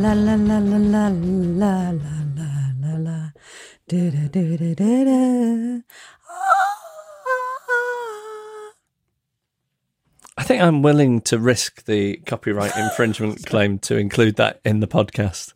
La la la la la la la la la la do do do do do do. I think I'm willing to risk the copyright infringement claim to include that in the podcast.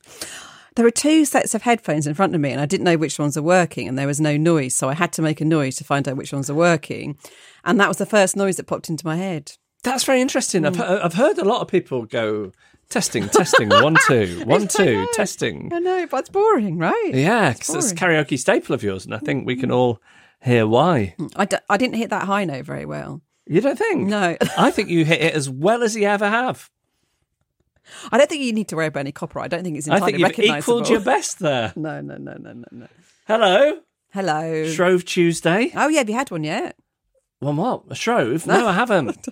There were two sets of headphones in front of me, and I didn't know which ones are working, and there was no noise, so I had to make a noise to find out which ones are working, and that was the first noise that popped into my head. That's very interesting. I've, mm. I've heard a lot of people go testing, testing, one, two, one, two, testing. I know, but it's boring, right? Yeah, because it's a karaoke staple of yours, and I think we can all hear why. Mm, I, d- I didn't hit that high note very well. You don't think? No. I think you hit it as well as you ever have. I don't think you need to worry about any copyright. I don't think it's entirely I think you've equalled your best there. No, no, no, no, no, no. Hello, Hello. Shrove Tuesday. oh, yeah, have you had one yet? One what? A Shrove? No, I haven't.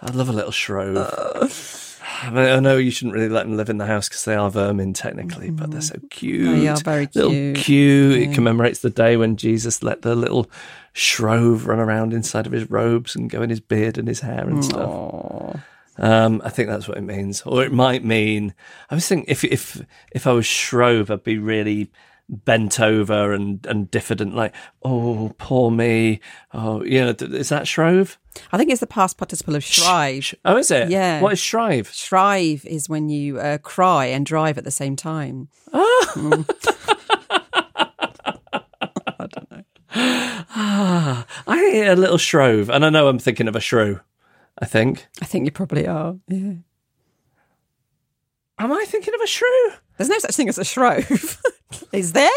I'd love a little Shrove. Uh, I, mean, I know you shouldn't really let them live in the house because they are vermin technically, but they're so cute. They are very cute. Little cute. Yeah. It commemorates the day when Jesus let the little Shrove run around inside of his robes and go in his beard and his hair and stuff. Aw. Um, I think that's what it means, or it might mean. I was thinking if if if I was Shrove, I'd be really bent over and and diffident, like oh poor me. Oh, you know, is that Shrove? I think it's the past participle of shrive. Oh, is it? Yeah. What is Shrive? Shrive is when you uh, cry and drive at the same time. i Ah, I hear a little Shrove, and I know I'm thinking of a shrew. I think. I think you probably are. Yeah. Am I thinking of a shrew? There's no such thing as a shrove. is there?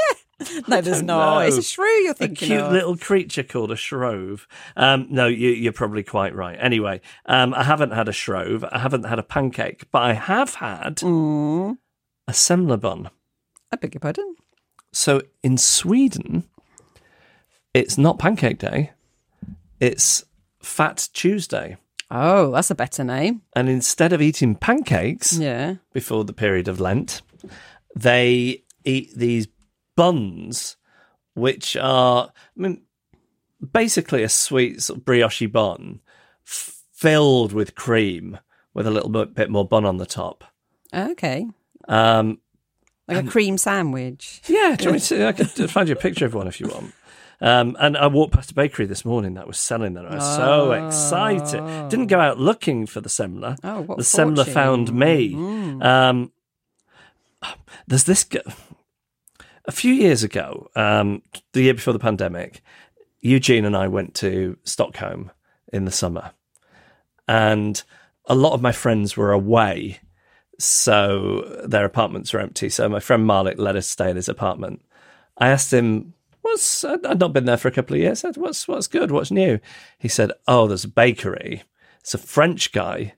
No, there's not. It's a shrew you're A thinking cute of. little creature called a shrove. Um, no, you, you're probably quite right. Anyway, um, I haven't had a shrove. I haven't had a pancake, but I have had Mm. a semla bun. I beg your pardon. So in Sweden, it's not Pancake Day; it's Fat Tuesday. Oh, that's a better name. And instead of eating pancakes Yeah. before the period of Lent, they eat these buns, which are I mean, basically a sweet sort of brioche bun filled with cream with a little bit, more bun on the top. Okay. Um, Like a cream sandwich. yeah, do you want me to, I could find you a picture of one if you want. Um, and I walked past a bakery this morning that was selling them. I was so excited. Didn't go out looking for the semla. Oh, what the semla fortune. found me. Mm. Um, there's this. A few years ago, um, the year before the pandemic, Eugene and I went to Stockholm in the summer, and a lot of my friends were away, so their apartments were empty. So my friend Malik let us stay in his apartment. I asked him, "What's?" I'd not been there for a couple of years. Said, "What's what's good? What's new?" He said, "Oh, there's a bakery. It's a French guy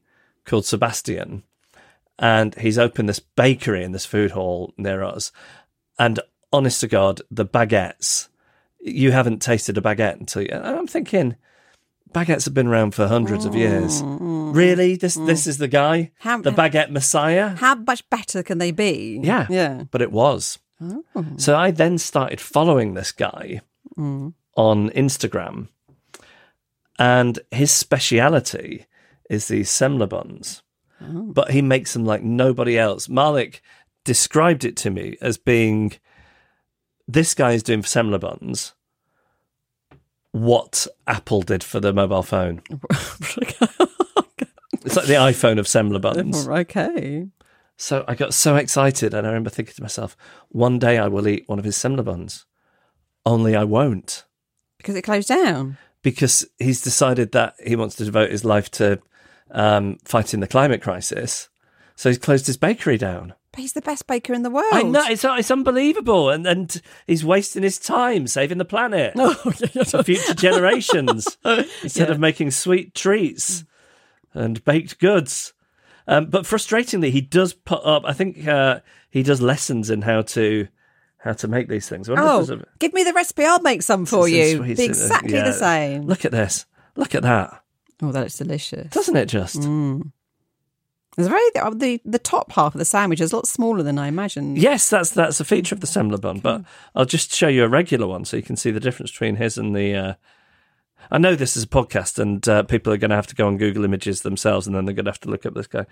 called Sebastian." And he's opened this bakery in this food hall near us. And honest to God, the baguettes, you haven't tasted a baguette until you. And I'm thinking, baguettes have been around for hundreds of years. Mm. Really? This mm. this is the guy? How- the baguette messiah? How much better can they be? Yeah. Yeah. But it was. Oh. So I then started following this guy mm. on Instagram. and his speciality is these semla buns, Oh. but he makes them like nobody else. Malik described it to me as being this guy is doing for semla buns what Apple did for the mobile phone. It's like the iPhone of semla buns. okay. So I got so excited, and I remember thinking to myself, one day I will eat one of his semla buns. Only I won't, Because it closed down. because he's decided that he wants to devote his life to um, fighting the climate crisis. So he's closed his bakery down. But he's the best baker in the world. I know it's it's unbelievable, and and he's wasting his time saving the planet for future generations instead of making sweet treats and baked goods. Um, but frustratingly, he does put up. I think uh, he does lessons in how to how to make these things. I wonder if Oh, a- give me the recipe. I'll make some for you. sweets Be exactly Yeah. the same. Look at this. Look at that. Oh, that looks delicious. Doesn't it just? It's very the, the the top half of the sandwich is a lot smaller than I imagined. Yes, that's that's a feature of the semla bun. But I'll just show you a regular one so you can see the difference between his and the. Uh, I know this is a podcast, and uh, people are going to have to go on Google Images themselves, and then they're going to have to look up this guy.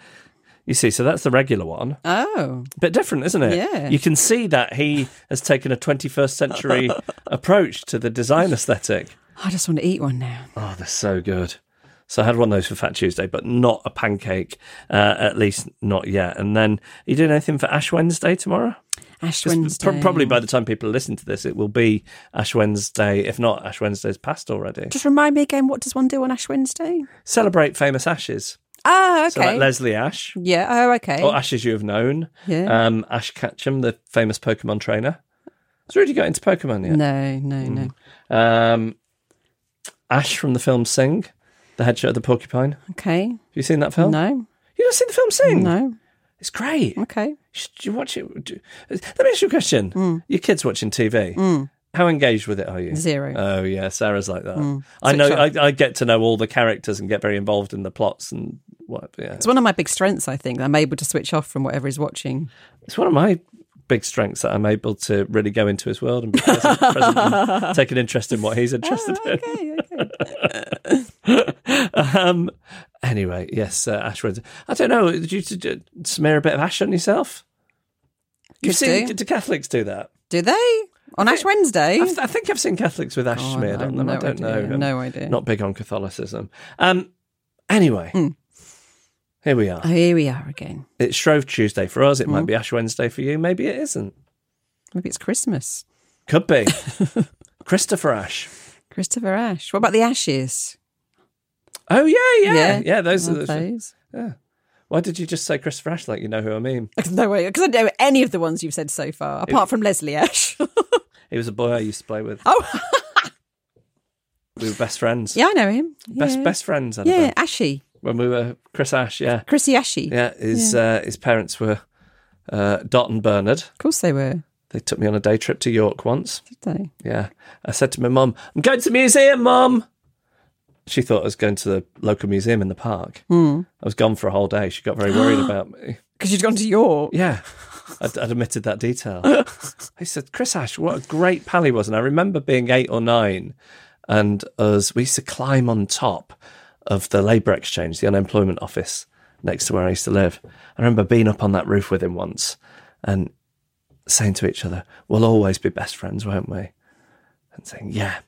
You see, so that's the regular one. Oh, bit different, isn't it? Yeah. You can see that he has taken a 21st century approach to the design aesthetic. I just want to eat one now. Oh, they're so good. So I had one of those for Fat Tuesday, but not a pancake, uh, at least not yet. And then, are you doing anything for Ash Wednesday tomorrow? Ash Wednesday. pro- probably by the time people listen to this, it will be Ash Wednesday. If not, Ash Wednesday's passed already. Just remind me again. What does one do on Ash Wednesday? Celebrate famous ashes. Ah, okay. So like Leslie Ash, yeah. Oh, okay. or ashes you have known. Yeah. Um, Ash Ketchum, the famous Pokemon trainer. Has Rudy got into Pokemon yet? No, no, no. Um, Ash from the film Sing, the Headshot of the porcupine. Okay. Have you seen that film? No, You not seen the film Sing? no. It's great. Okay. Should you watch it? Do- Let me ask you a question. Mm. Your kids watching TV. How engaged with it are you? Zero. Oh yeah, Sarah's like that. Mm. I know. I, I get to know all the characters and get very involved in the plots and what. Yeah, It's one of my big strengths. I think I'm able to switch off from whatever he's watching. it's one of my big strengths that I'm able to really go into his world and be present, present and take an interest in what he's interested in. Okay, okay. um, anyway, yes, uh, Ash Wednesday. I don't know. Did you t- t- smear a bit of ash on yourself? You've Could seen? do. Do Catholics do that? do they on Ash Wednesday? I, th- I think I've seen Catholics with ash Oh, smeared on them. I don't idea. know. I'm No idea. Not big on Catholicism. Um, anyway, Hmm. Here we are. Oh, here we are again. It's Shrove Tuesday for us. It Hmm. might be Ash Wednesday for you. Maybe it isn't. Maybe it's Christmas. Could be. Christopher Ash. Christopher Ash. What about the Ashes? Oh yeah, yeah, yeah. those are love those. Yeah. Why did you just say Christopher Ash like you know who I mean? No way, because I don't know any of the ones you've said so far, apart from Leslie Ash. He was a boy I used to play with. oh, We were best friends. yeah, I know him. Best yeah. best friends. Annabelle. Yeah, Ashy, When we were Chris Ash, yeah. Chrissy Ashy. Yeah, his Uh, his parents were uh, Dot and Bernard. Of course they were. They took me on a day trip to York once. Did they? Yeah. I said to my mum, I'm going to the museum, mum. She thought I was going to the local museum in the park. Hmm. I was gone for a whole day. She got very worried about me. Because you'd gone to York. Yeah. I'd, I'd admitted that detail. I said, Chris Ash, what a great pal he was. And I remember being eight or nine and us, we used to climb on top of the labour exchange, the unemployment office next to where I used to live. I remember being up on that roof with him once and saying to each other, we'll always be best friends, won't we? And saying, yeah.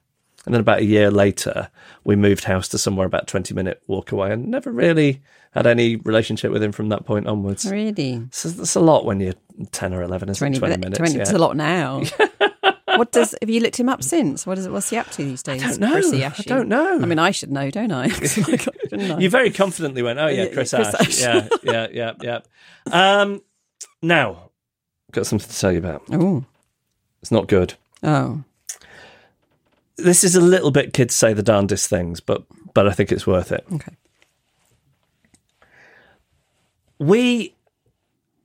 And then about a year later, we moved house to somewhere about 20 minute walk away and never really had any relationship with him from that point onwards. Really? So that's a lot when you're 10 or 11, isn't 20, it? 20 minutes. 20 yeah. It's a lot now. what does, have you looked him up since? What is it, what's he up to these days? I don't know. Chrissy I don't know. I mean, I should know, don't I? I? You very confidently went, oh, yeah, Chris, Chris Ash. Ash. Yeah, yeah, yeah, yeah. Um, now, got something to tell you about. Oh. It's not good. Oh. This is a little bit kids say the darndest things, but but I think it's worth it. Okay. We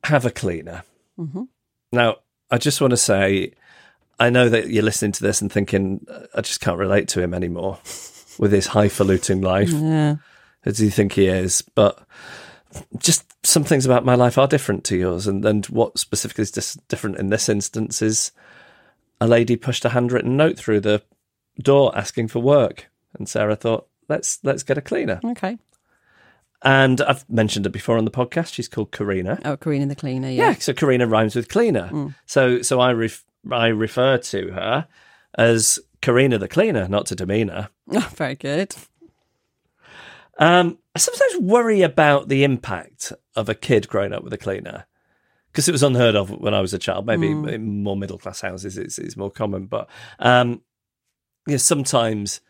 have a cleaner. Now, I just want to say, I know that you're listening to this and thinking, I just can't relate to him anymore with his highfalutin life. Yeah. as you think he is, but just some things about my life are different to yours. And, and what specifically is dis- different in this instance is a lady pushed a handwritten note through the door asking for work. And Sarah thought, let's let's get a cleaner. Okay. And I've mentioned her before on the podcast. She's called Karina. Oh, Karina the cleaner. Yeah, Yeah. so Karina rhymes with cleaner. Mm. So so I ref- I refer to her as Karina the cleaner, not to demeanour. Oh, very good. Um, I sometimes worry about the impact of a kid growing up with a cleaner because it was unheard of when I was a child. Maybe in more middle class houses it's, it's more common, but um, sometimes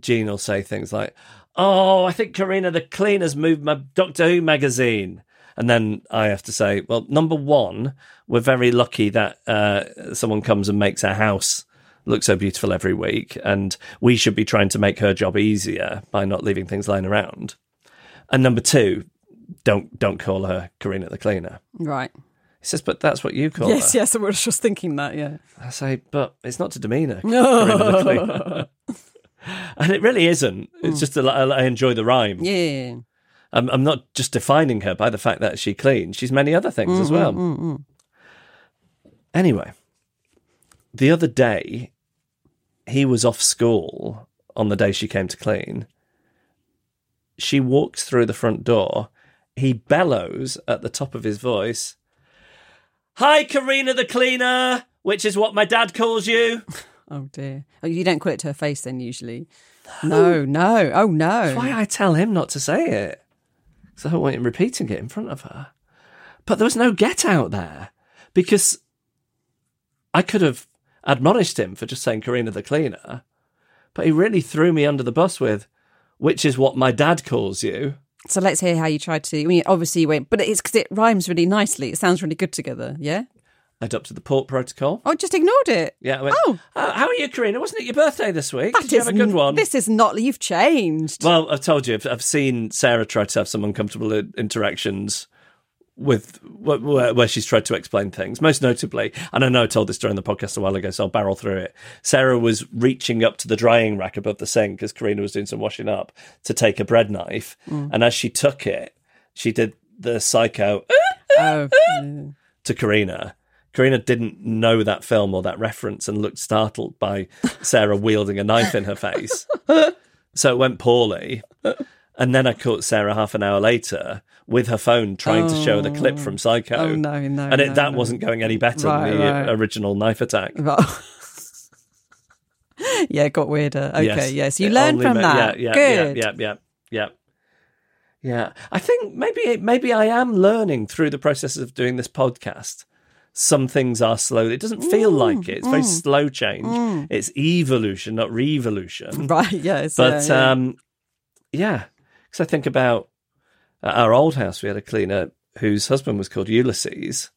Jean will say things like, "Oh, I think Karina the cleaner's moved my Doctor Who magazine." And then I have to say, well, number one, we're very lucky that uh, someone comes and makes our house look so beautiful every week, and we should be trying to make her job easier by not leaving things lying around. And number two, don't don't call her Karina the cleaner. Right. He says, but that's what you call yes, her. yes. Yes, I was just thinking that. Yeah. I say, but it's not to demean her. Cleaner. and it really isn't. It's just that I I enjoy the rhyme. Yeah. I'm, I'm not just defining her by the fact that she cleans. She's many other things as mm, mm, well. Mm, anyway, the other day, he was off school on the day she came to clean. She walks through the front door. He bellows at the top of his voice, Hi, Karina the cleaner, which is what my dad calls you. Oh dear. Oh, you don't call it to her face then usually. No, no. Oh no. That's why I tell him not to say it. So I don't repeating it in front of her. But there was no get out there because I could have admonished him for just saying Karina the cleaner, but he really threw me under the bus with, which is what my dad calls you. So let's hear how you tried to. I mean, obviously you went, but it's because it rhymes really nicely. It sounds really good together. Yeah. Adopted the port protocol. Oh, just ignored it. Yeah. I went, Oh. "Uh, how are you, Karina? Wasn't it your birthday this week? That Did you have a good one? This is not. You've changed. Well, I've told you, I've, I've seen Sarah try to have some uncomfortable i- interactions with where, where she's tried to explain things. Most notably, and I know I told this during the podcast a while ago, so I'll barrel through it. Sarah was reaching up to the drying rack above the sink as Karina was doing some washing up to take a bread knife, and as she took it, she did the psycho oh. to Karina. Karina didn't know that film or that reference and looked startled by Sarah wielding a knife in her face. So it went poorly. And then I caught Sarah half an hour later with her phone trying to show the clip from oh. Psycho. Oh, no, no, And it, no, that no. wasn't going any better Right, than the uh, right. original knife attack. Right. yeah, it got weirder. Okay, yes. You It learned from ma- that. Yeah, yeah, Good. yeah, yeah, yeah, yeah. Yeah, I think maybe maybe I am learning through the process of doing this podcast. Some things are slow. It doesn't feel Mm, like it. It's very slow change. It's evolution, not revolution. Right, yes. But yeah, yeah. um, yeah, because I think about our old house, we had a cleaner whose husband was called Ulysses,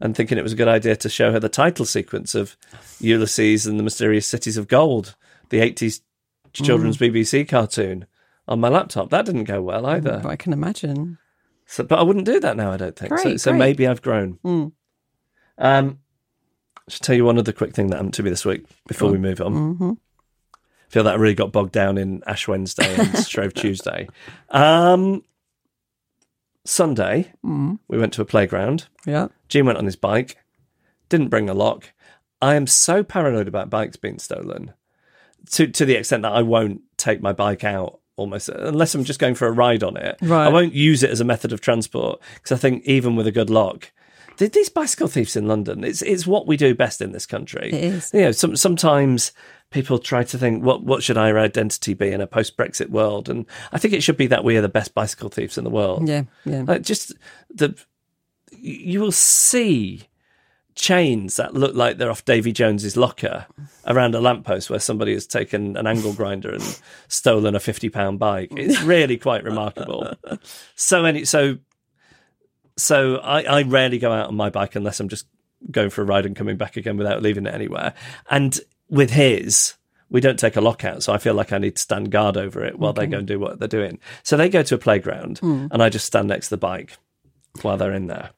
and thinking it was a good idea to show her the title sequence of Ulysses and the Mysterious Cities of Gold, the 80s children's Mm. BBC cartoon, on my laptop. That didn't go well either. I can imagine. So, but I wouldn't do that now. I don't think. so Great, so great. maybe I've grown. Um, I should tell you one other quick thing that happened to me this week before we move on. Mm-hmm. I feel that I really got bogged down in Ash Wednesday and Shrove Tuesday. Um, Sunday, Mm. we went to a playground. Yeah. Jim went on his bike, didn't bring a lock. I am so paranoid about bikes being stolen to to the extent that I won't take my bike out almost unless I'm just going for a ride on it. Right. I won't use it as a method of transport because I think even with a good lock, these bicycle thieves in London, it's it's what we do best in this country. It is. You know, some, sometimes people try to think what what should our identity be in a post Brexit world, and I think it should be that we are the best bicycle thieves in the world. Yeah, yeah. Like just the you will see chains that look like they're off Davy Jones's locker around a lamppost where somebody has taken an angle grinder and stolen a fifty pound bike. It's really quite remarkable. So many so so I, I rarely go out on my bike unless I'm just going for a ride and coming back again without leaving it anywhere. And with his, we don't take a lockout, so I feel like I need to stand guard over it while they go and do what they're doing. So they go to a playground, hmm. and I just stand next to the bike while they're in there.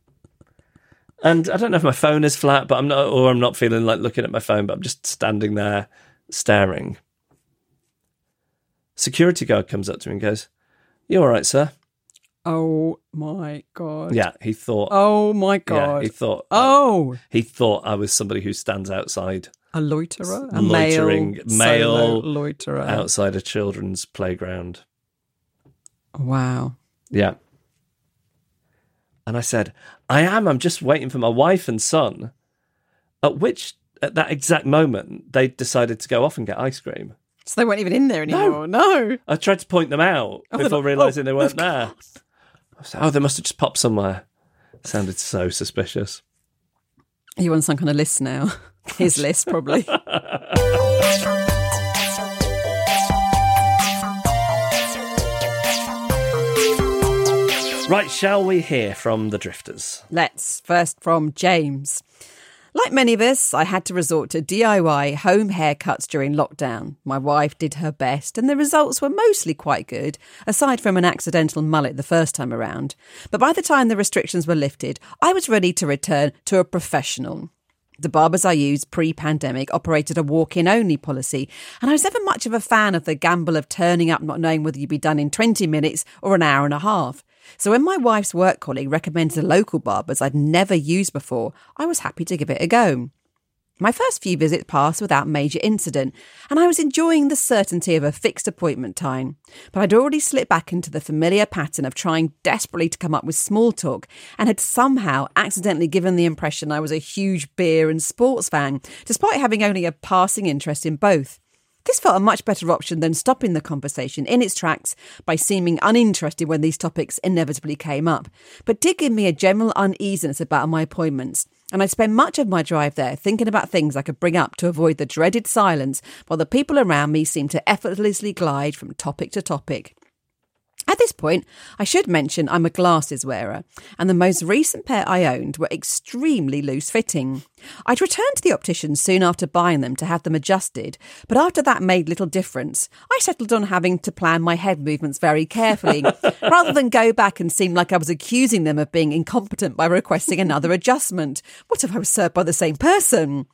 And I don't know if my phone is flat, but I'm not, or I'm not feeling like looking at my phone, but I'm just standing there staring. Security guard comes up to me and goes, "You all right, sir?" Oh my god. Yeah, he thought. Oh my yeah, god. he thought. Uh, oh. he thought I was somebody who stands outside A loiterer, a Loitering male, male loiterer. outside a children's playground. Wow. Yeah. And I said, I am. I'm just waiting for my wife and son. At which, at that exact moment, they decided to go off and get ice cream. So they weren't even in there anymore. No. I tried to point them out they're before realizing oh, they weren't there. I was like, oh, they must have just popped somewhere. sounded so suspicious. Are you on some kind of list now? His list, probably. Right, shall we hear from the drifters? Let's first from James. Like many of us, I had to resort to DIY home haircuts during lockdown. My wife did her best, and the results were mostly quite good, aside from an accidental mullet the first time around. But by the time the restrictions were lifted, I was ready to return to a professional. The barbers I used pre pandemic operated a walk in only policy, and I was never much of a fan of the gamble of turning up not knowing whether you'd be done in 20 minutes or an hour and a half. So when my wife's work colleague recommended a local barbers I'd never used before, I was happy to give it a go. My first few visits passed without major incident, and I was enjoying the certainty of a fixed appointment time. But I'd already slipped back into the familiar pattern of trying desperately to come up with small talk, and had somehow accidentally given the impression I was a huge beer and sports fan, despite having only a passing interest in both. This felt a much better option than stopping the conversation in its tracks by seeming uninterested when these topics inevitably came up, but did give me a general uneasiness about my appointments. And I spent much of my drive there thinking about things I could bring up to avoid the dreaded silence while the people around me seemed to effortlessly glide from topic to topic. At this point, I should mention I'm a glasses wearer, and the most recent pair I owned were extremely loose fitting. I'd returned to the optician soon after buying them to have them adjusted, but after that made little difference. I settled on having to plan my head movements very carefully, rather than go back and seem like I was accusing them of being incompetent by requesting another adjustment. What if I was served by the same person?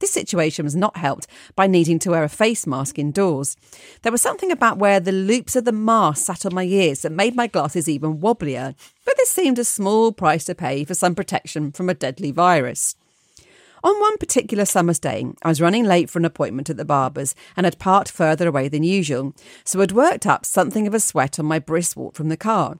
This situation was not helped by needing to wear a face mask indoors. There was something about where the loops of the mask sat on my ears that made my glasses even wobblier, but this seemed a small price to pay for some protection from a deadly virus. On one particular summer's day, I was running late for an appointment at the barber's and had parked further away than usual, so had worked up something of a sweat on my brisk walk from the car.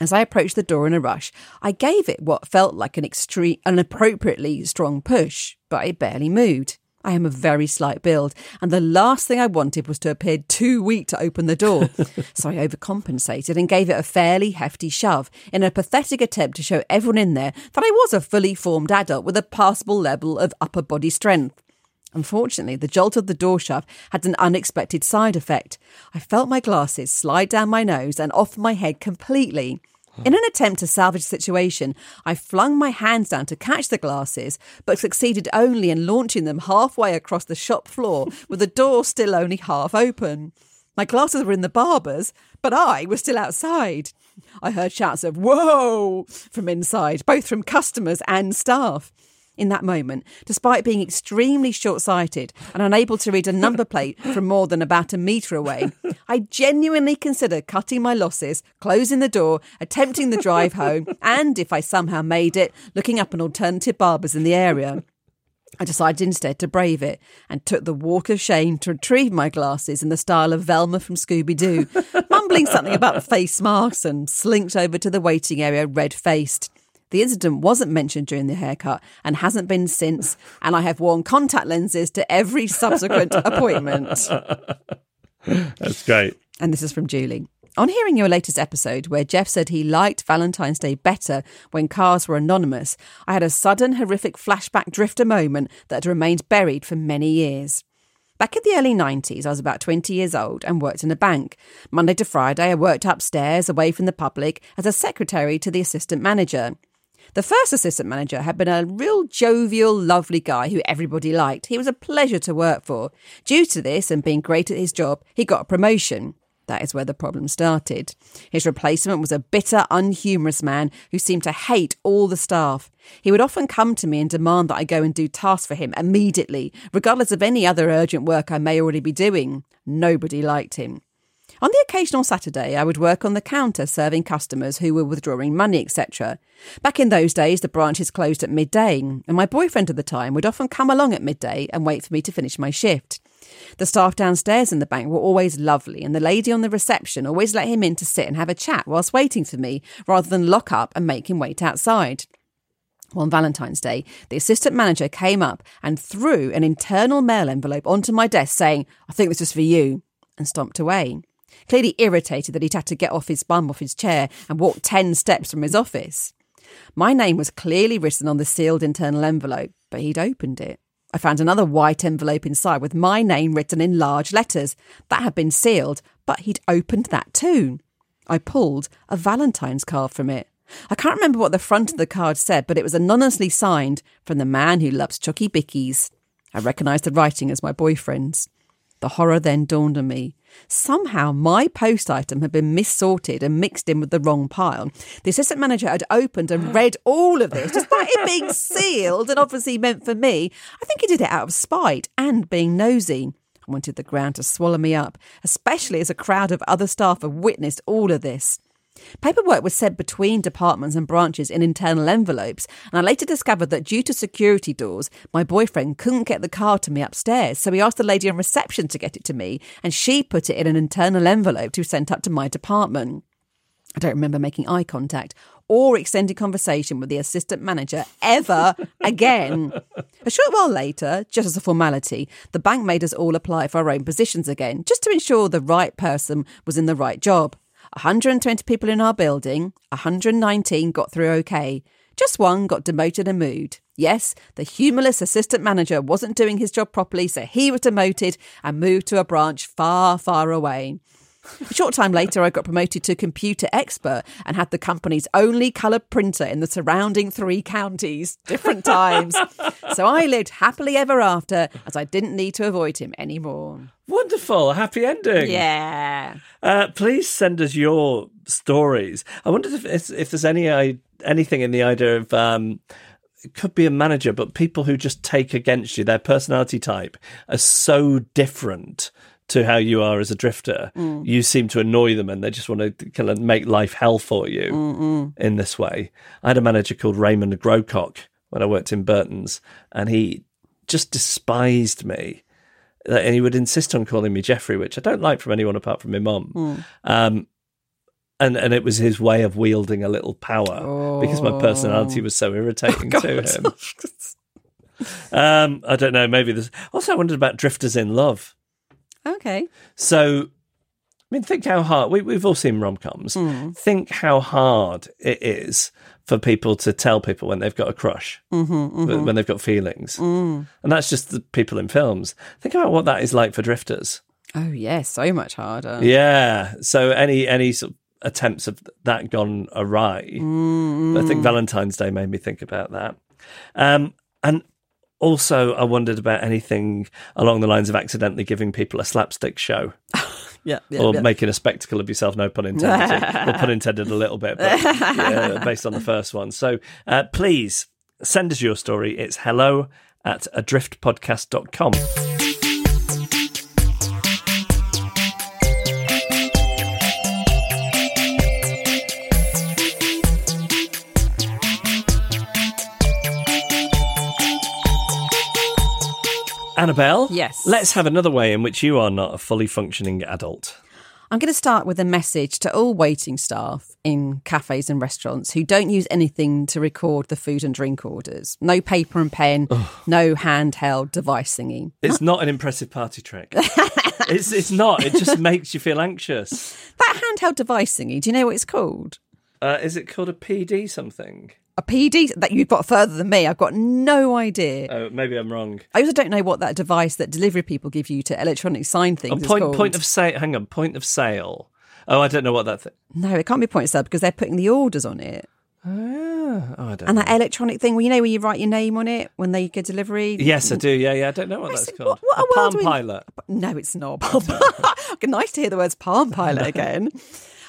As I approached the door in a rush, I gave it what felt like an extreme, an appropriately strong push, but it barely moved. I am a very slight build, and the last thing I wanted was to appear too weak to open the door. so I overcompensated and gave it a fairly hefty shove in a pathetic attempt to show everyone in there that I was a fully formed adult with a passable level of upper body strength. Unfortunately, the jolt of the door shove had an unexpected side effect. I felt my glasses slide down my nose and off my head completely. In an attempt to salvage the situation, I flung my hands down to catch the glasses, but succeeded only in launching them halfway across the shop floor with the door still only half open. My glasses were in the barber's, but I was still outside. I heard shouts of whoa from inside, both from customers and staff. In that moment, despite being extremely short sighted and unable to read a number plate from more than about a metre away, I genuinely considered cutting my losses, closing the door, attempting the drive home, and if I somehow made it, looking up an alternative barber's in the area. I decided instead to brave it and took the walk of shame to retrieve my glasses in the style of Velma from Scooby Doo, mumbling something about face masks and slinked over to the waiting area red faced. The incident wasn't mentioned during the haircut and hasn't been since, and I have worn contact lenses to every subsequent appointment. That's great. And this is from Julie. On hearing your latest episode, where Jeff said he liked Valentine's Day better when cars were anonymous, I had a sudden horrific flashback drifter moment that remained buried for many years. Back in the early 90s, I was about 20 years old and worked in a bank. Monday to Friday, I worked upstairs away from the public as a secretary to the assistant manager. The first assistant manager had been a real jovial, lovely guy who everybody liked. He was a pleasure to work for. Due to this and being great at his job, he got a promotion. That is where the problem started. His replacement was a bitter, unhumorous man who seemed to hate all the staff. He would often come to me and demand that I go and do tasks for him immediately, regardless of any other urgent work I may already be doing. Nobody liked him. On the occasional Saturday, I would work on the counter serving customers who were withdrawing money, etc. Back in those days, the branches closed at midday, and my boyfriend at the time would often come along at midday and wait for me to finish my shift. The staff downstairs in the bank were always lovely, and the lady on the reception always let him in to sit and have a chat whilst waiting for me, rather than lock up and make him wait outside. On Valentine's Day, the assistant manager came up and threw an internal mail envelope onto my desk saying, I think this is for you, and stomped away. Clearly irritated that he'd had to get off his bum off his chair and walk 10 steps from his office. My name was clearly written on the sealed internal envelope, but he'd opened it. I found another white envelope inside with my name written in large letters. That had been sealed, but he'd opened that too. I pulled a Valentine's card from it. I can't remember what the front of the card said, but it was anonymously signed from the man who loves Chucky Bickies. I recognised the writing as my boyfriend's. The horror then dawned on me. Somehow my post item had been missorted and mixed in with the wrong pile. The assistant manager had opened and read all of this, despite it being sealed and obviously meant for me. I think he did it out of spite and being nosy. I wanted the ground to swallow me up, especially as a crowd of other staff had witnessed all of this. Paperwork was sent between departments and branches in internal envelopes, and I later discovered that due to security doors, my boyfriend couldn't get the card to me upstairs, so he asked the lady on reception to get it to me, and she put it in an internal envelope to be sent up to my department. I don't remember making eye contact or extended conversation with the assistant manager ever again. A short while later, just as a formality, the bank made us all apply for our own positions again, just to ensure the right person was in the right job. 120 people in our building, 119 got through okay. Just one got demoted and moved. Yes, the humorless assistant manager wasn't doing his job properly, so he was demoted and moved to a branch far, far away. A short time later, I got promoted to computer expert and had the company's only colour printer in the surrounding three counties, different times. so I lived happily ever after as I didn't need to avoid him anymore. Wonderful, happy ending. Yeah. Uh, please send us your stories. I wondered if if there's any anything in the idea of um, it could be a manager, but people who just take against you, their personality type are so different to how you are as a drifter. Mm. You seem to annoy them and they just want to kind of make life hell for you Mm-mm. in this way. I had a manager called Raymond Grocock when I worked in Burton's and he just despised me. And he would insist on calling me Jeffrey, which I don't like from anyone apart from my mum. Mm. Um, and and it was his way of wielding a little power oh. because my personality was so irritating oh, to him. um, I don't know. Maybe there's also I wondered about drifters in love. Okay. So, I mean, think how hard we, we've all seen rom coms. Mm. Think how hard it is for people to tell people when they've got a crush, mm-hmm, mm-hmm. when they've got feelings. Mm. And that's just the people in films. Think about what that is like for drifters. Oh, yeah, so much harder. Yeah. So, any, any sort of attempts of that gone awry. Mm-hmm. I think Valentine's Day made me think about that. Um, and also, I wondered about anything along the lines of accidentally giving people a slapstick show. yeah, yeah, or yeah. making a spectacle of yourself, no pun intended, or pun intended a little bit, but yeah, based on the first one. So uh, please send us your story. It's hello at adriftpodcast.com. Annabelle? Yes. Let's have another way in which you are not a fully functioning adult. I'm going to start with a message to all waiting staff in cafes and restaurants who don't use anything to record the food and drink orders. No paper and pen, no handheld device singing. It's not an impressive party trick. it's it's not. It just makes you feel anxious. That handheld device singing, do you know what it's called? Uh, is it called a PD something? A PD that you've got further than me. I've got no idea. Oh, maybe I'm wrong. I also don't know what that device that delivery people give you to electronic sign oh, things. Oh, point, is called. point of sale. Hang on, point of sale. Oh, I don't know what that. Th- no, it can't be point of sale because they're putting the orders on it. Oh. Oh, I don't. And know. that electronic thing, well, you know, where you write your name on it when they get delivery. Yes, I do. Yeah, yeah. I don't know what I that's said, called. what- what a Palm we- Pilot. No, it's not. nice to hear the words palm pilot again.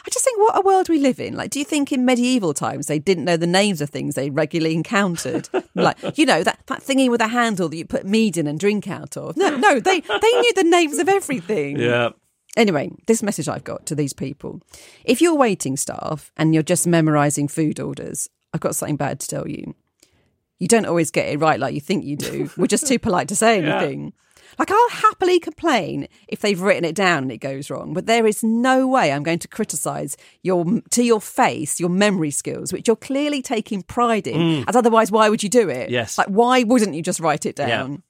I just think, what a world we live in. Like, do you think in medieval times they didn't know the names of things they regularly encountered? like, you know, that, that thingy with a handle that you put mead in and drink out of. No, no, they, they knew the names of everything. Yeah. Anyway, this message I've got to these people. If you're waiting staff and you're just memorizing food orders, I've got something bad to tell you. You don't always get it right like you think you do. We're just too polite to say anything. Like, I'll happily complain if they've written it down and it goes wrong, but there is no way I'm going to criticise your to your face your memory skills, which you're clearly taking pride in. Mm. As otherwise, why would you do it? Yes. Like, why wouldn't you just write it Yeah. down?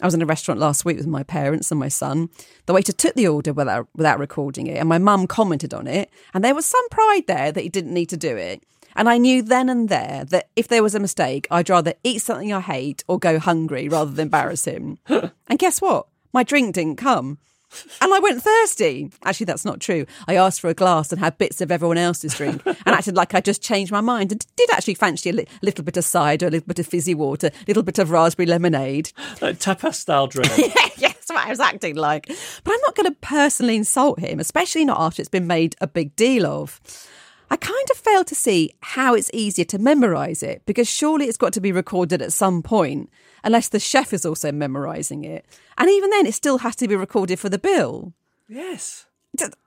I was in a restaurant last week with my parents and my son. The waiter took the order without without recording it, and my mum commented on it. And there was some pride there that he didn't need to do it. And I knew then and there that if there was a mistake, I'd rather eat something I hate or go hungry rather than embarrass him. and guess what? My drink didn't come. And I went thirsty. Actually, that's not true. I asked for a glass and had bits of everyone else's drink and acted like I just changed my mind and did actually fancy a li- little bit of cider, a little bit of fizzy water, a little bit of raspberry lemonade. Like tapas style drink. yeah, that's what I was acting like. But I'm not going to personally insult him, especially not after it's been made a big deal of. I kind of fail to see how it's easier to memorise it because surely it's got to be recorded at some point, unless the chef is also memorising it. And even then, it still has to be recorded for the bill. yes.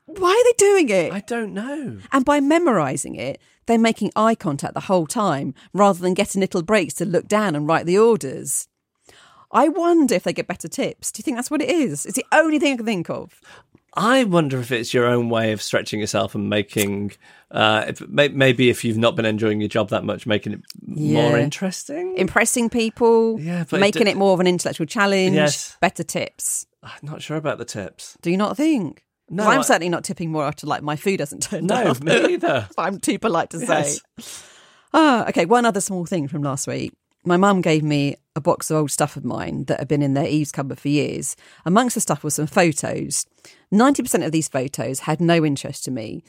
Why are they doing it? I don't know. And by memorising it, they're making eye contact the whole time rather than getting little breaks to look down and write the orders. I wonder if they get better tips. Do you think that's what it is? It's the only thing I can think of. I wonder if it's your own way of stretching yourself and making, uh, if, may, maybe if you've not been enjoying your job that much, making it more interesting. Impressing people, Yeah, but making d- it more of an intellectual challenge, Yes. better tips. I'm not sure about the tips. Do you not think? No, I'm I- certainly not tipping more after like my food hasn't turned No, up. No, me either. I'm too polite to Yes. say. Ah, okay. One other small thing from last week. My mum gave me a box of old stuff of mine that had been in their eaves cupboard for years. Amongst the stuff was some photos. 90% of these photos had no interest to me.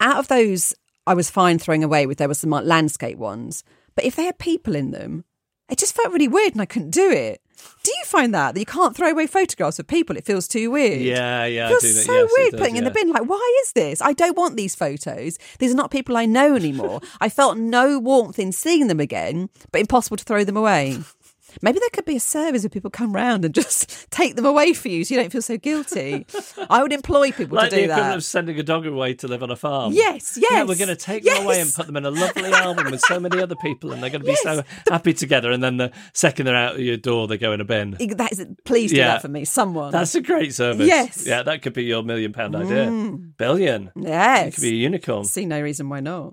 Out of those, I was fine throwing away with there were some like, landscape ones. But if they had people in them, it just felt really weird and I couldn't do it. Do you find that? That you can't throw away photographs of people? It feels too weird. Yeah, yeah, I feels so yes, it weird does, putting in the yeah. bin. Like, why is this? I don't want these photos. These are not people I know anymore. I felt no warmth in seeing them again, but impossible to throw them away. Maybe there could be a service where people come round and just take them away for you so you don't feel so guilty. I would employ people Like to the do equivalent that. of sending a dog away to live on a farm. Yes, Yeah, yes, we're going to take them away and put them in a lovely album with so many other people, and they're going to be so happy together. And then the second they're out of your door, they go in a bin. That is, please do Yeah. that for me, someone. That's a great service. Yes. Mm. Yeah, that could be your million pound idea. Billion. yes. It could be a unicorn. See no reason why not.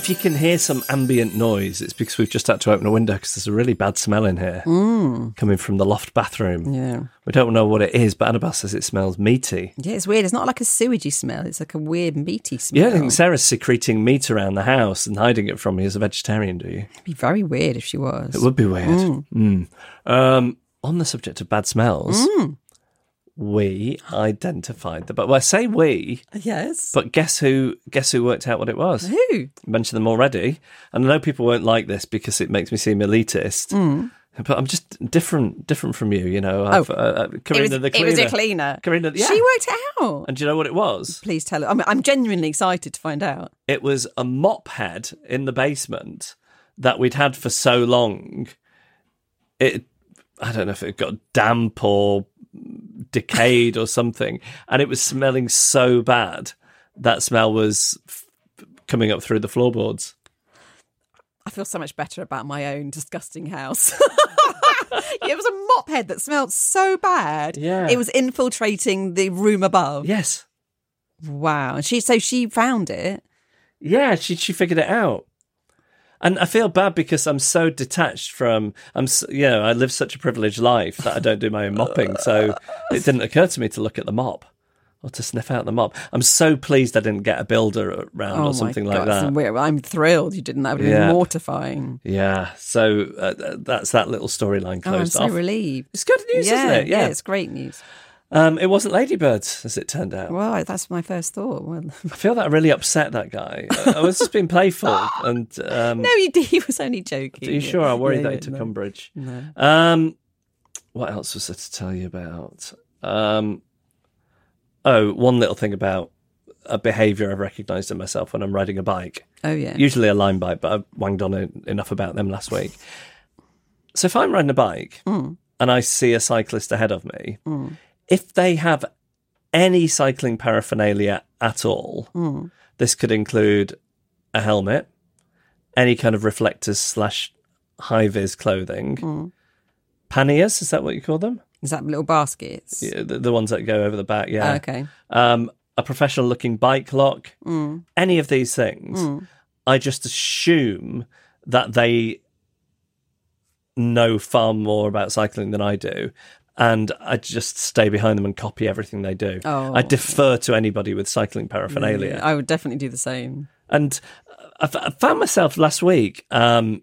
If you can hear some ambient noise, it's because we've just had to open a window because there's a really bad smell in here coming from the loft bathroom. Yeah. We don't know what it is, but Annabelle says it smells meaty. Yeah, it's weird. It's not like a sewagey smell. It's like a weird meaty smell. Yeah, I think Sarah's secreting meat around the house and hiding it from me as a vegetarian, do you? It'd be very weird if she was. It would be weird. Mm. Um, on the subject of bad smells, we identified the. But well, I say we, Yes. but guess who? Guess who worked out what it was? Who? mentioned them already, and I know people won't like this because it makes me seem elitist. But I'm just different, different from you. You know, I've, uh, uh, It Karina was, the it cleaner. was a cleaner. Karina, yeah. She worked it out. And do you know what it was? Please tell her. I'm, I'm genuinely excited to find out. It was a mop head in the basement that we'd had for so long. It, I don't know if it got damp or decayed or something, and it was smelling so bad. That smell was f- coming up through the floorboards. I feel so much better about my own disgusting house. it was a mop head that smelled so bad. Yeah. It was infiltrating the room above. Yes, Wow. And she so she found it. Yeah, she she figured it out. And I feel bad because I'm so detached from I'm you know I live such a privileged life that I don't do my own mopping, so it didn't occur to me to look at the mop or to sniff out the mop. I'm so pleased I didn't get a builder around oh or something my like God, that. I'm thrilled you didn't. That would have been mortifying. Yeah, so uh, that's that little storyline closed Oh, I'm so off. relieved. It's good news, yeah, isn't it? yeah, it's great news. Um, it wasn't ladybirds, as it turned out. Well, that's my first thought. Well, I feel that really upset that guy. I I was just being playful, and um, no, he, did- he was only joking. Are you sure? I worried Yeah, that he took no. umbrage. No. Um, what else was there to tell you about? Um, oh, one little thing about a behaviour I've recognised in myself when I'm riding a bike. Oh yeah. Usually a Lime bike, but I wanged on en- enough about them last week. So if I'm riding a bike Mm. and I see a cyclist ahead of me, if they have any cycling paraphernalia at all, Mm. this could include a helmet, any kind of reflectors slash high vis clothing, Mm. panniers, is that what you call them? Is that little baskets? Yeah, the, the ones that go over the back, yeah. Oh, okay. Um, a professional looking bike lock, Mm. any of these things, I just assume that they know far more about cycling than I do. And I just stay behind them and copy everything they do. Oh. I defer to anybody with cycling paraphernalia. Yeah, I would definitely do the same. And I f- I found myself last week um,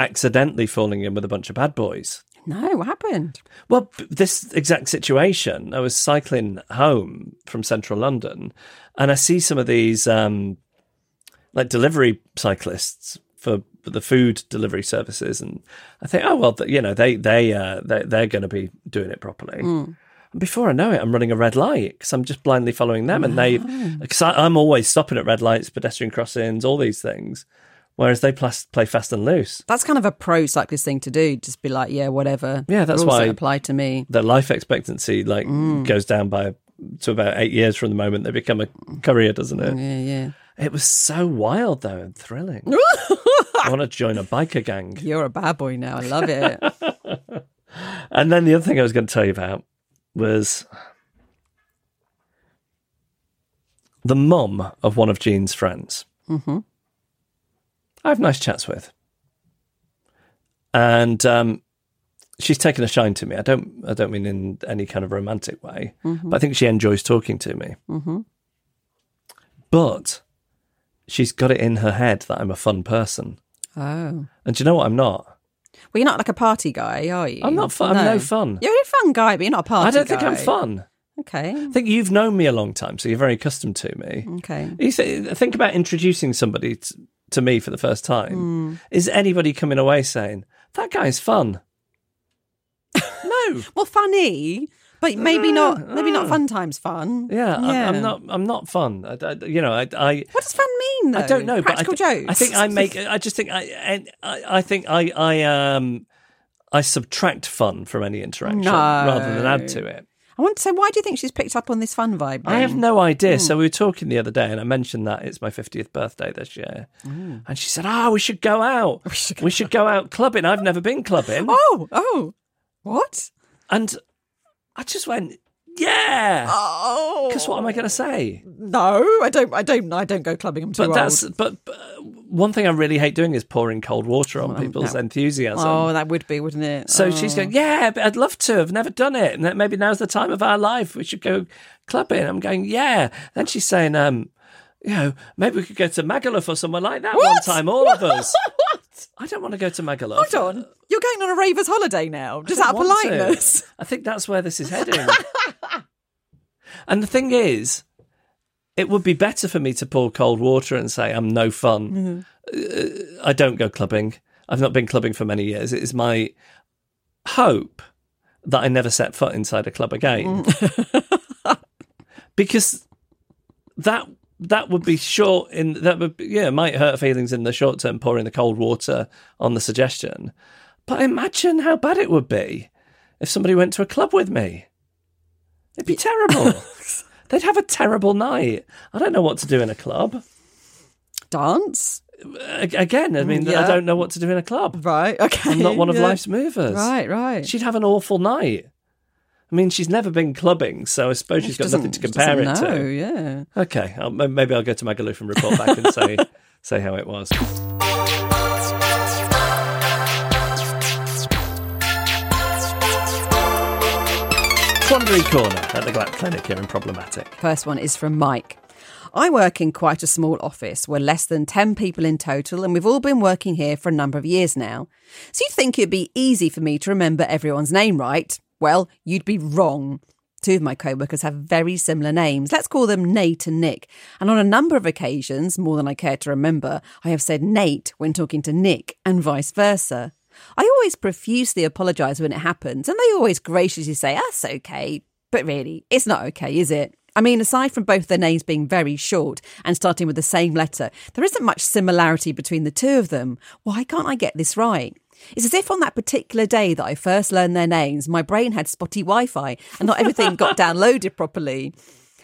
accidentally falling in with a bunch of bad boys. No, what happened? Well, this exact situation, I was cycling home from central London and I see some of these um, like delivery cyclists for the food delivery services and I think oh well you know they they uh, they they're going to be doing it properly. And before I know it, I'm running a red light because I'm just blindly following them, and they because I'm always stopping at red lights, pedestrian crossings, all these things, whereas they plas- play fast and loose. That's kind of a pro cyclist thing to do. Just be like, yeah, whatever. Yeah, that's why- apply to me. their life expectancy like goes down by to about eight years from the moment they become a courier, doesn't it? Yeah, yeah. It was so wild though and thrilling. I want to join a biker gang. You're a bad boy now. I love it. And then the other thing I was going to tell you about was the mum of one of Jean's friends. Mm-hmm. I have nice chats with, and um, she's taken a shine to me. I don't, I don't mean in any kind of romantic way, but I think she enjoys talking to me. Mm-hmm. But she's got it in her head that I'm a fun person, oh. and do you know what? I'm not. Well, you're not like a party guy, are you? I'm not fun. I'm no fun. You're a fun guy, but you're not a party I don't think I'm fun. Okay. I think you've known me a long time, so you're very accustomed to me. Okay. You th- think about introducing somebody t- to me for the first time. Hmm. Is anybody coming away saying that guy's fun? no. Well, funny, but maybe not. Maybe not fun times fun. Yeah, I'm, I'm not. I'm not fun. I, I- you know, I, I What does fun mean, though? I don't know, Practical but I, jokes. I think I make. I just think I. and I, I think I. I um. I subtract fun from any interaction No. rather than add to it. I want to say, why do you think she's picked up on this fun vibe? I have no idea. Hmm. So we were talking the other day, and I mentioned that it's my fiftieth birthday this year, and she said, "Ah, we should go out. We should go, out clubbing. I've never been clubbing." Oh, oh, what? And I just went, "Yeah." Oh, Because what am I going to say? no, I don't. I don't. I don't go clubbing. I'm too But that's old. but, but one thing I really hate doing is pouring cold water on people's that- enthusiasm. Oh, that would be, wouldn't it? So oh. she's going, yeah, but I'd love to. I've never done it, and that maybe now's the time of our life. We should go clubbing. I'm going, yeah. Then she's saying, um, you know, maybe we could go to Magaluf or somewhere like that one time, all of us. I don't want to go to Magaluf. Hold on. You're going on a raver's holiday now, just out of politeness. I think that's where this is heading. and the thing is, it would be better for me to pour cold water and say I'm no fun. Uh, I don't go clubbing. I've not been clubbing for many years. It is my hope that I never set foot inside a club again, because that that would be short in that would be, yeah might hurt feelings in the short term pouring the cold water on the suggestion, but imagine how bad it would be if somebody went to a club with me. It'd be terrible. They'd have a terrible night. I don't know what to do in a club. Dance, Again, I mean, I don't know what to do in a club. right? Okay, I'm not one of yeah. life's movers. Right, right. She'd have an awful night. I mean, she's never been clubbing, so I suppose she's got nothing to compare it know, to. Yeah. Okay. I'll, maybe I'll go to Magaluf and report back and say say how it was. Quandary Corner at the Glatt Clinic here in Problematic. First one is from Mike. I work in quite a small office. We're less than 10 people in total, and we've all been working here for a number of years now. So you'd think it'd be easy for me to remember everyone's name right. Well, you'd be wrong. Two of my co workers have very similar names. Let's call them Nate and Nick. And on a number of occasions, more than I care to remember, I have said Nate when talking to Nick and vice versa. I always profusely apologise when it happens, and they always graciously say, That's okay. But really, it's not okay, is it? I mean, aside from both their names being very short and starting with the same letter, there isn't much similarity between the two of them. Why can't I get this right? It's as if on that particular day that I first learned their names, my brain had spotty Wi Fi and not everything got downloaded properly.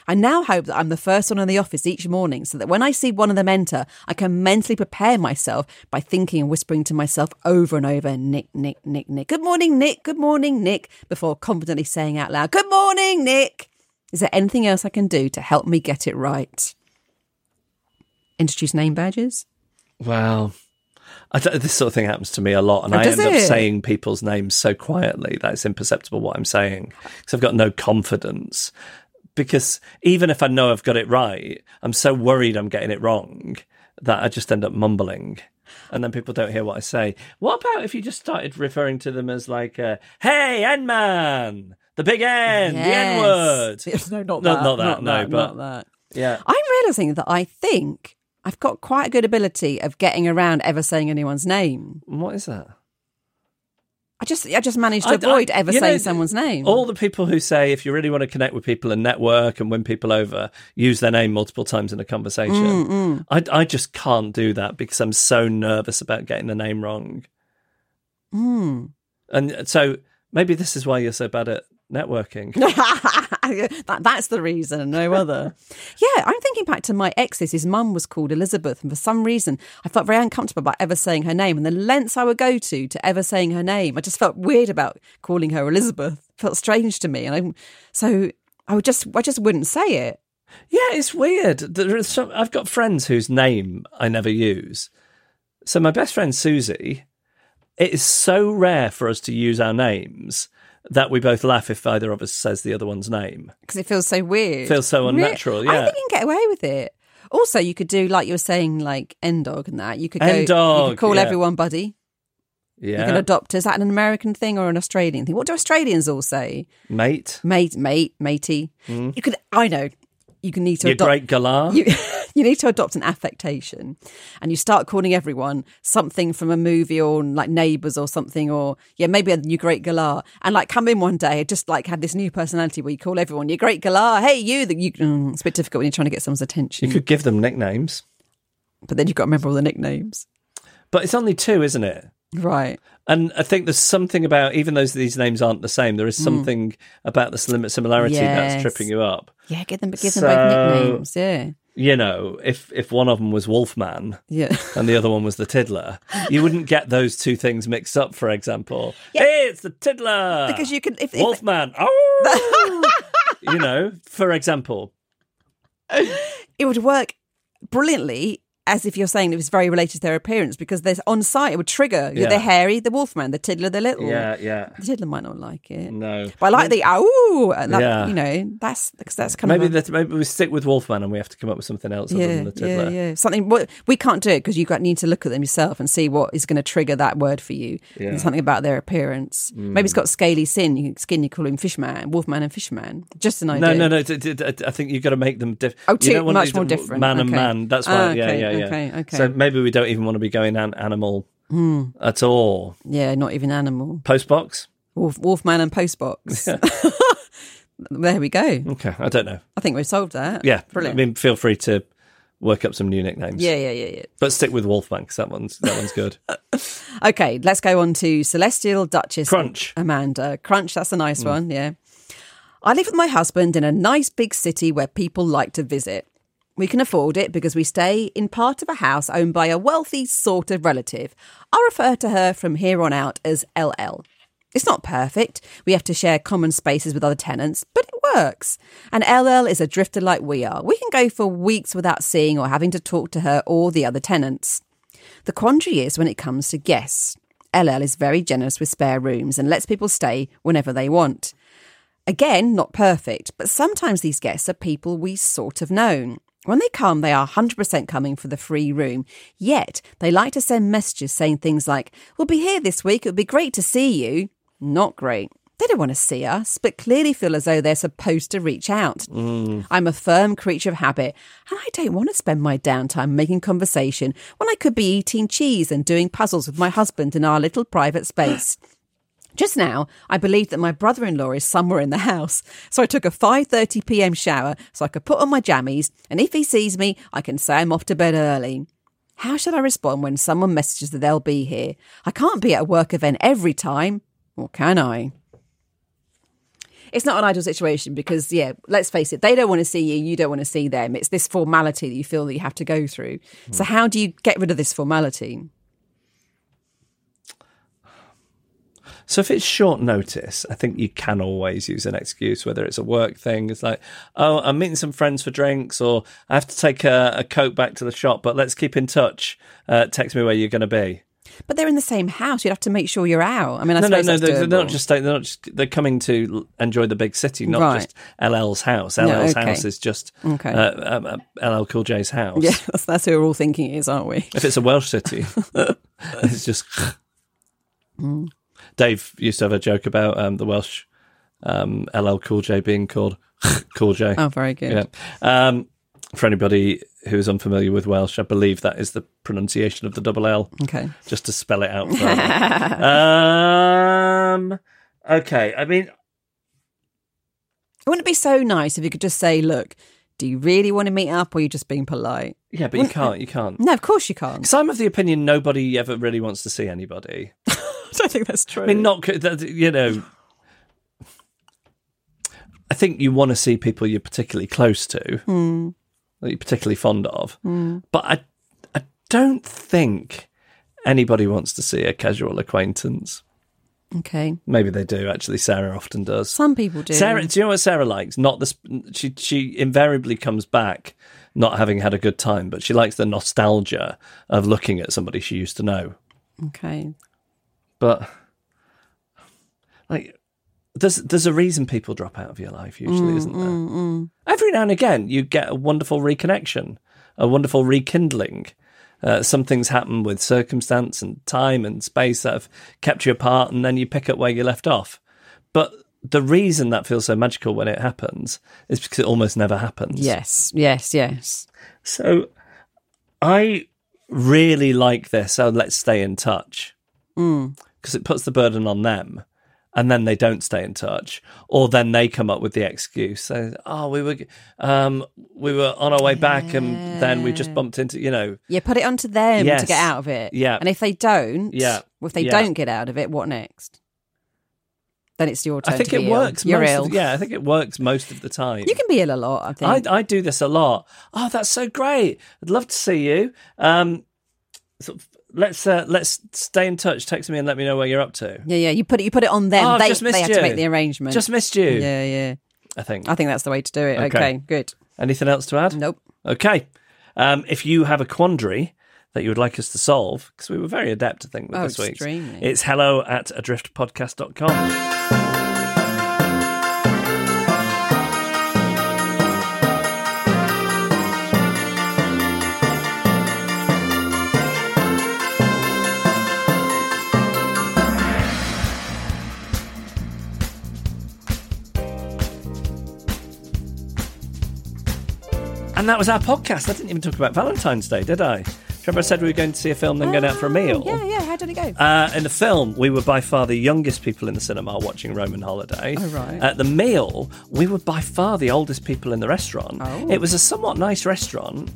I now hope that I'm the first one in the office each morning so that when I see one of them enter, I can mentally prepare myself by thinking and whispering to myself over and over, Nick, Nick, Nick, Nick. Good morning, Nick. Good morning, Nick. Before confidently saying out loud, Good morning, Nick. Is there anything else I can do to help me get it right? Introduce name badges? Well, I don't- this sort of thing happens to me a lot, and Oh, I end up saying people's names so quietly that it's imperceptible what I'm saying because I've got no confidence. Because even if I know I've got it right, I'm so worried I'm getting it wrong that I just end up mumbling. And then people don't hear what I say. What about if you just started referring to them as like, uh, "Hey, N man, the big N, the N word"? Yes. No, not No, that. not that, no, but- not that. Yeah, I'm realizing that I think I've got quite a good ability of getting around ever saying anyone's name. what is that? I just, I just managed to I- I- avoid ever you know, saying someone's name. All the people who say if you really want to connect with people and network and win people over, use their name multiple times in a conversation. Mm, I, I just can't do that because I'm so nervous about getting the name wrong. Mm. And so maybe this is why you're so bad at networking. that, that's the reason, no other. yeah, I'm thinking back to my ex's. His mum was called Elizabeth, and for some reason, I felt very uncomfortable about ever saying her name. And the lengths I would go to to ever saying her name, I just felt weird about calling her Elizabeth. It felt strange to me, and I so I would just I just wouldn't say it. yeah, it's weird. There is some, I've got friends whose name I never use. So my best friend Susie, it is so rare for us to use our names that we both laugh if either of us says the other one's name. because it feels so weird. Feels so Re- unnatural, I yeah. think you can get away with it. Also, you could do like you were saying, like N dog and that. You could go. you could call yeah. everyone buddy. Yeah, You can adopt. Is that an American thing or an Australian thing? What do Australians all say? mate. Mate, mate, matey. Hmm. You could. I know. You can need to Your adopt. great galah. You, you need to adopt an affectation, and you start calling everyone something from a movie or like Neighbours or something, or yeah, maybe a new Great Galah, and like come in one day, just like had this new personality where you call everyone your Great Galah. Hey, you! That you. Mm, it's a bit difficult when you're trying to get someone's attention, You could give them nicknames, but then you've got to remember all the nicknames, but it's only two, isn't it? Right? And I think there's something about even though these names aren't the same, there is mm. something about the sim- similarity. Yes. that's tripping you up. Yeah, give them, give them So- both nicknames. Yeah, You know, if if one of them was Wolfman yeah. and the other one was the Tiddler, you wouldn't get those two things mixed up. For example, hey, it's the Tiddler Because you can if, if Wolfman. Oh, you know, for example, it would work brilliantly as if you're saying it was very related to their appearance because there's on site it would trigger Yeah. the hairy, the wolfman, the tiddler, the little. yeah, yeah, The tiddler might not like it. no. But I like the ow, that, Yeah. you know, that's because that's kind Maybe of that maybe we stick with Wolfman and we have to come up with something else other yeah, than the yeah, Tiddler. yeah. Something what we can't do it because you need to look at them yourself and see what is going to trigger that word for you. Yeah. Mm. And something about their appearance. Maybe it's got scaly sin. You can skin. You call him fishman, wolfman, and fishman. Just an idea. No, no, no. I think you've got to make them different. Oh, two- much more different. Man and man. That's Ah, why. yeah, okay, yeah, yeah. okay, okay. So maybe we don't even want to be going an- animal hmm. at all. Yeah, not even animal. Postbox. Wolf, wolfman and postbox. there we go. Okay, I don't know. I think we've solved that. Yeah, brilliant. I mean, feel free to work up some new nicknames. yeah, yeah, yeah, yeah. but stick with Wolfman because that one's that one's good. Okay, let's go on to Celestial Duchess Crunch. Amanda. Crunch, that's a nice hmm. one, yeah. I live with my husband in a nice big city where people like to visit. We can afford it because we stay in part of a house owned by a wealthy sort of relative. I'll refer to her from here on out as LL. It's not perfect. We have to share common spaces with other tenants, but it works. And LL is a drifter like we are. We can go for weeks without seeing or having to talk to her or the other tenants. The quandary is when it comes to guests. LL is very generous with spare rooms and lets people stay whenever they want. Again, not perfect, but sometimes these guests are people we sort of known. When they come, they are 100% coming for the free room. Yet, they like to send messages saying things like, We'll be here this week, it would be great to see you. Not great. They don't want to see us, but clearly feel as though they're supposed to reach out. Mm. I'm a firm creature of habit, and I don't want to spend my downtime making conversation when I could be eating cheese and doing puzzles with my husband in our little private space. Just now, I believed that my brother-in-law is somewhere in the house, so I took a 5:30 p.m. shower so I could put on my jammies, and if he sees me, I can say I'm off to bed early. How should I respond when someone messages that they'll be here? I can't be at a work event every time, or can I? It's not an ideal situation because, yeah, let's face it, they don't want to see you, you don't want to see them. It's this formality that you feel that you have to go through. So, hmm. how do you get rid of this formality? So if it's short notice, I think you can always use an excuse, whether it's a work thing. It's like, oh, I'm meeting some friends for drinks, or I have to take a, a coat back to the shop, but let's keep in touch. Uh, text me where you're going to be. But they're in the same house. You'd have to make sure you're out. I mean, I no, no, no. They're, they're not just staying. They're not just. They're coming to enjoy the big city, not Right. just LL's house. No, LL's okay. house is just Okay. uh, um, uh, LL Cool J's house. Yeah, that's, that's who we're all thinking it is, aren't we? If it's a Welsh city, it's just. Mm. Dave used to have a joke about um, the Welsh um, LL Cool J being called Cool J. Oh, very good. Yeah. Um, for anybody who is unfamiliar with Welsh, I believe that is the pronunciation of the double L, Okay. just to spell it out um, okay. I mean, Wouldn't it be so nice if you could just say, look, do you really want to meet up or are you just being polite? yeah, but you can't. You can't. No, of course you can't. Because I'm of the opinion nobody ever really wants to see anybody. I don't think that's true. I mean, not you know. I think you want to see people you're particularly close to, Hmm. that you're particularly fond of, but I, I don't think anybody wants to see a casual acquaintance. Okay. Maybe they do. Actually, Sarah often does. Some people do. Sarah, do you know what Sarah likes? Not the she. She invariably comes back not having had a good time, but she likes the nostalgia of looking at somebody she used to know. Okay. But like, there's there's a reason people drop out of your life. Usually, mm, isn't there? Mm, mm. Every now and again, you get a wonderful reconnection, a wonderful rekindling. Uh, some things happen with circumstance and time and space that have kept you apart, and then you pick up where you left off. But the reason that feels so magical when it happens is because it almost never happens. Yes, yes, yes. So I really like this. So let's stay in touch because it puts the burden on them. And then they don't stay in touch, or then they come up with the excuse. So, oh, we were, um, we were on our way back, and then we just bumped into, you know, Yeah, put it onto them Yes. to get out of it. Yeah. And if they don't, Yeah. well, if they Yeah. don't get out of it, what next? Then it's your turn I think it be Ill. works. You're ill. Of, yeah, I think it works most of the time. You can be ill a lot, I think. I, I do this a lot. Oh, that's so great! I'd love to see you. Um, sort of, let's uh, let's stay in touch. Text me and let me know where you're up to. yeah, yeah. You put it. You put it on them. Oh, they just missed they have you. to make the arrangement. Just missed you. Yeah, yeah. I think. I think that's the way to do it. Okay. Okay, good. Anything else to add? Nope. Okay. Um, if you have a quandary that you would like us to solve, because we were very adept, I think, with Oh, this week. it's hello at adriftpodcast.com. And that was our podcast. I didn't even talk about Valentine's Day, did I? Remember I said we were going to see a film, then going out for a meal? Oh, Yeah, yeah. How did it go? Uh, in the film, we were by far the youngest people in the cinema watching Roman Holiday. Oh, right. At the meal, we were by far the oldest people in the restaurant. Oh. It was a somewhat nice restaurant.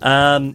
Um,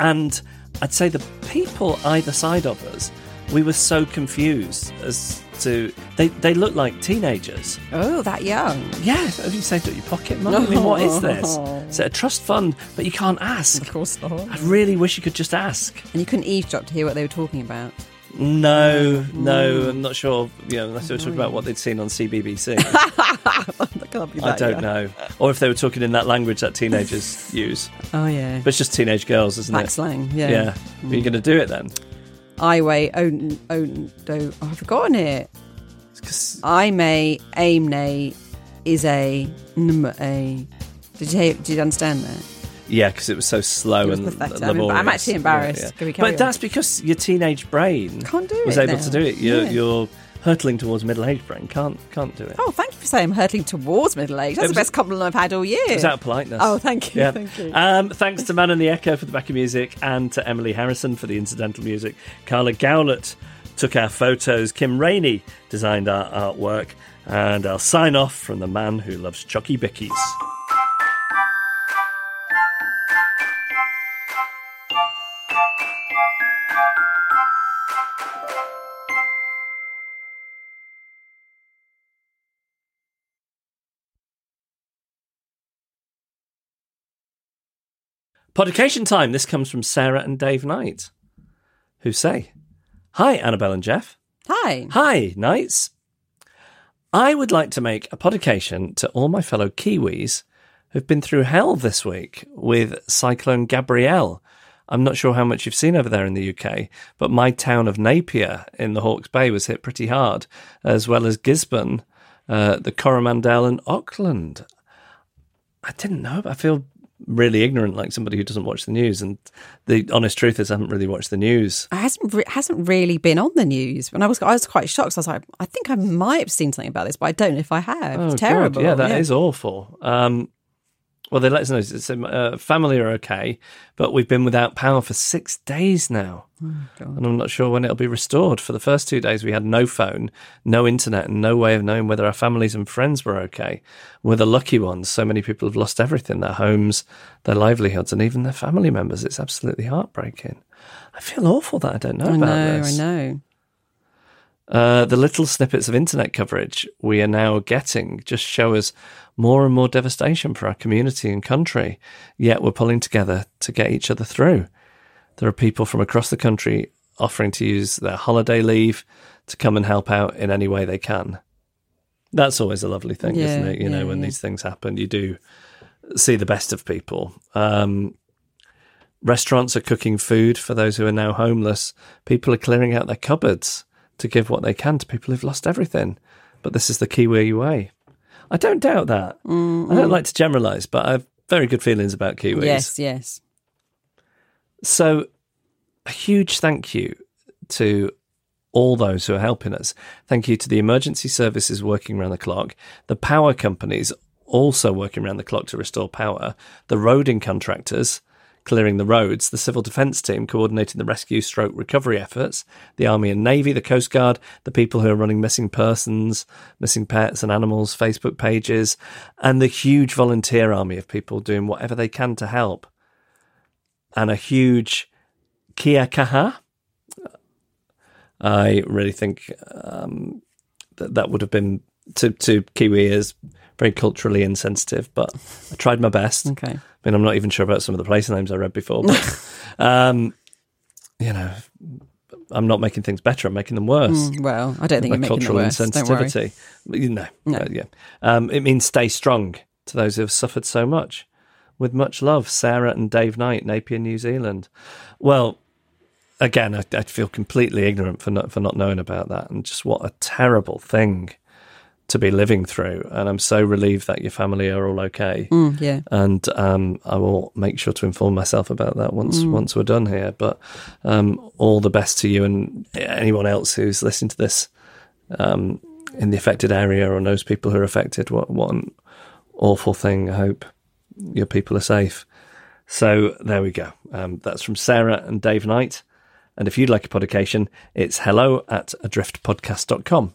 and I'd say the people either side of us, we were so confused as to. They, they looked like teenagers. oh, that young. Yeah, have you saved up your pocket money? I mean, what is this? Is it a trust fund? But you can't ask. Of course not. I really wish you could just ask. And you couldn't eavesdrop to hear what they were talking about. No, mm. no, I'm not sure. You know, unless they were talking about what they'd seen on CBBC. that can't be I don't young. know. Or if they were talking in that language that teenagers use. Oh yeah. But it's just teenage girls, isn't Back it? slang. Yeah. Yeah. Are you going to do it then? I wait. Oh, n- oh, I've forgotten it. I may a aimne is a nm a. Did you did you understand that? yeah, because it was so slow was and pathetic. I'm actually embarrassed. Can we carry but on? that's because your teenage brain Can't do was it able now. to do it. Your Yeah. your hurtling towards middle age, brain can't can't do it. Oh, thank you for saying I'm hurtling towards middle age. That's It the best compliment I've had all year. It was out of politeness. Oh, thank you, Yeah. thank you. Um, thanks to Man and the Echo for the backing music and to Emily Harrison for the incidental music. Carla Gowlett took our photos. Kim Rainey designed our artwork. And I'll sign off from the man who loves Chucky Bickies. Podication time. This comes from Sarah and Dave Knight, who say, Hi, Annabelle and Jeff. Hi. Hi, Knights. I would like to make a podication to all my fellow Kiwis who've been through hell this week with Cyclone Gabrielle. I'm not sure how much you've seen over there in the UK, but my town of Napier in the Hawke's Bay was hit pretty hard, as well as Gisborne, uh, the Coromandel, and Auckland. I didn't know. But I feel really ignorant, like somebody who doesn't watch the news. And the honest truth is, I haven't really watched the news. It hasn't re- hasn't really been on the news. When I was I was quite shocked. I was like, I think I might have seen something about this, but I don't know if I have. Oh, it's God. terrible. Yeah, that is awful. Um, well, they let us know. It's, uh, family are okay, but we've been without power for six days now. and I'm not sure when it'll be restored. For the first two days, we had no phone, no internet, and no way of knowing whether our families and friends were okay. We're the lucky ones. So many people have lost everything their homes, their livelihoods, and even their family members. It's absolutely heartbreaking. I feel awful that I don't know I about know. this. I know. Uh, the little snippets of internet coverage we are now getting just show us more and more devastation for our community and country, yet we're pulling together to get each other through. There are people from across the country offering to use their holiday leave to come and help out in any way they can. That's always a lovely thing, Yeah, isn't it? You know, when yeah. these things happen, you do see the best of people. Um, restaurants are cooking food for those who are now homeless. People are clearing out their cupboards to give what they can to people who've lost everything. But this is the Kiwi way. I don't doubt that. I don't like to generalise, but I have very good feelings about Kiwis. Yes. Yes. So, a huge thank you to all those who are helping us. Thank you to the emergency services working around the clock, the power companies also working around the clock to restore power, the roading contractors clearing the roads, the civil defence team coordinating the rescue stroke recovery efforts, the army and navy, the coast guard, the people who are running missing persons, missing pets and animals Facebook pages, and the huge volunteer army of people doing whatever they can to help. And a huge kia kaha. I really think um, that that would have been to to Kiwi very culturally insensitive, but I tried my best. Okay. I mean, I'm not even sure about some of the place names I read before, but um, you know, I'm not making things better. I'm making them worse. Mm, well, I don't think you're making cultural it worse. Insensitivity. You know, No. uh, yeah. Um, it means stay strong to those who have suffered so much. With much love, Sarah and Dave Knight, Napier, New Zealand. Well, again, I, I feel completely ignorant for not for not knowing about that, and just what a terrible thing to be living through. And I'm so relieved that your family are all okay. Mm, yeah. And um, I will make sure to inform myself about that once Mm. once we're done here. But um, all the best to you and anyone else who's listening to this um, in the affected area or knows people who are affected. What what an awful thing. I hope your people are safe. So there we go. Um, that's from Sarah and Dave Knight. And if you'd like a podication, it's hello at adriftpodcast.com.